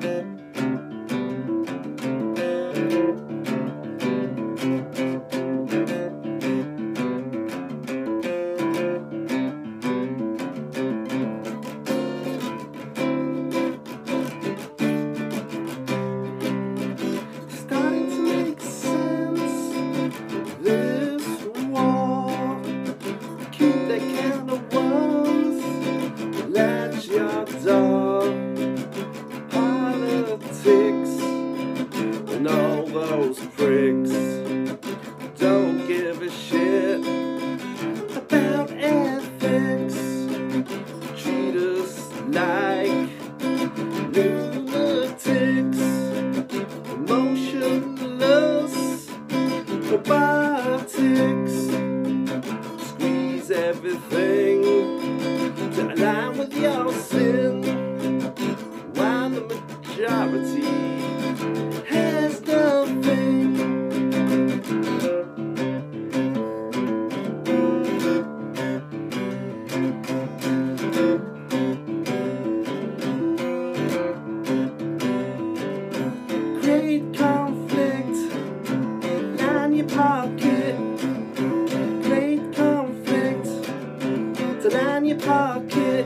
Starting and all those pricks. Don't give a shit about ethics. Treat us like lunatics. Emotionless robotics. Squeeze everything to align with your sin pocket. Great conflict to line your pocket.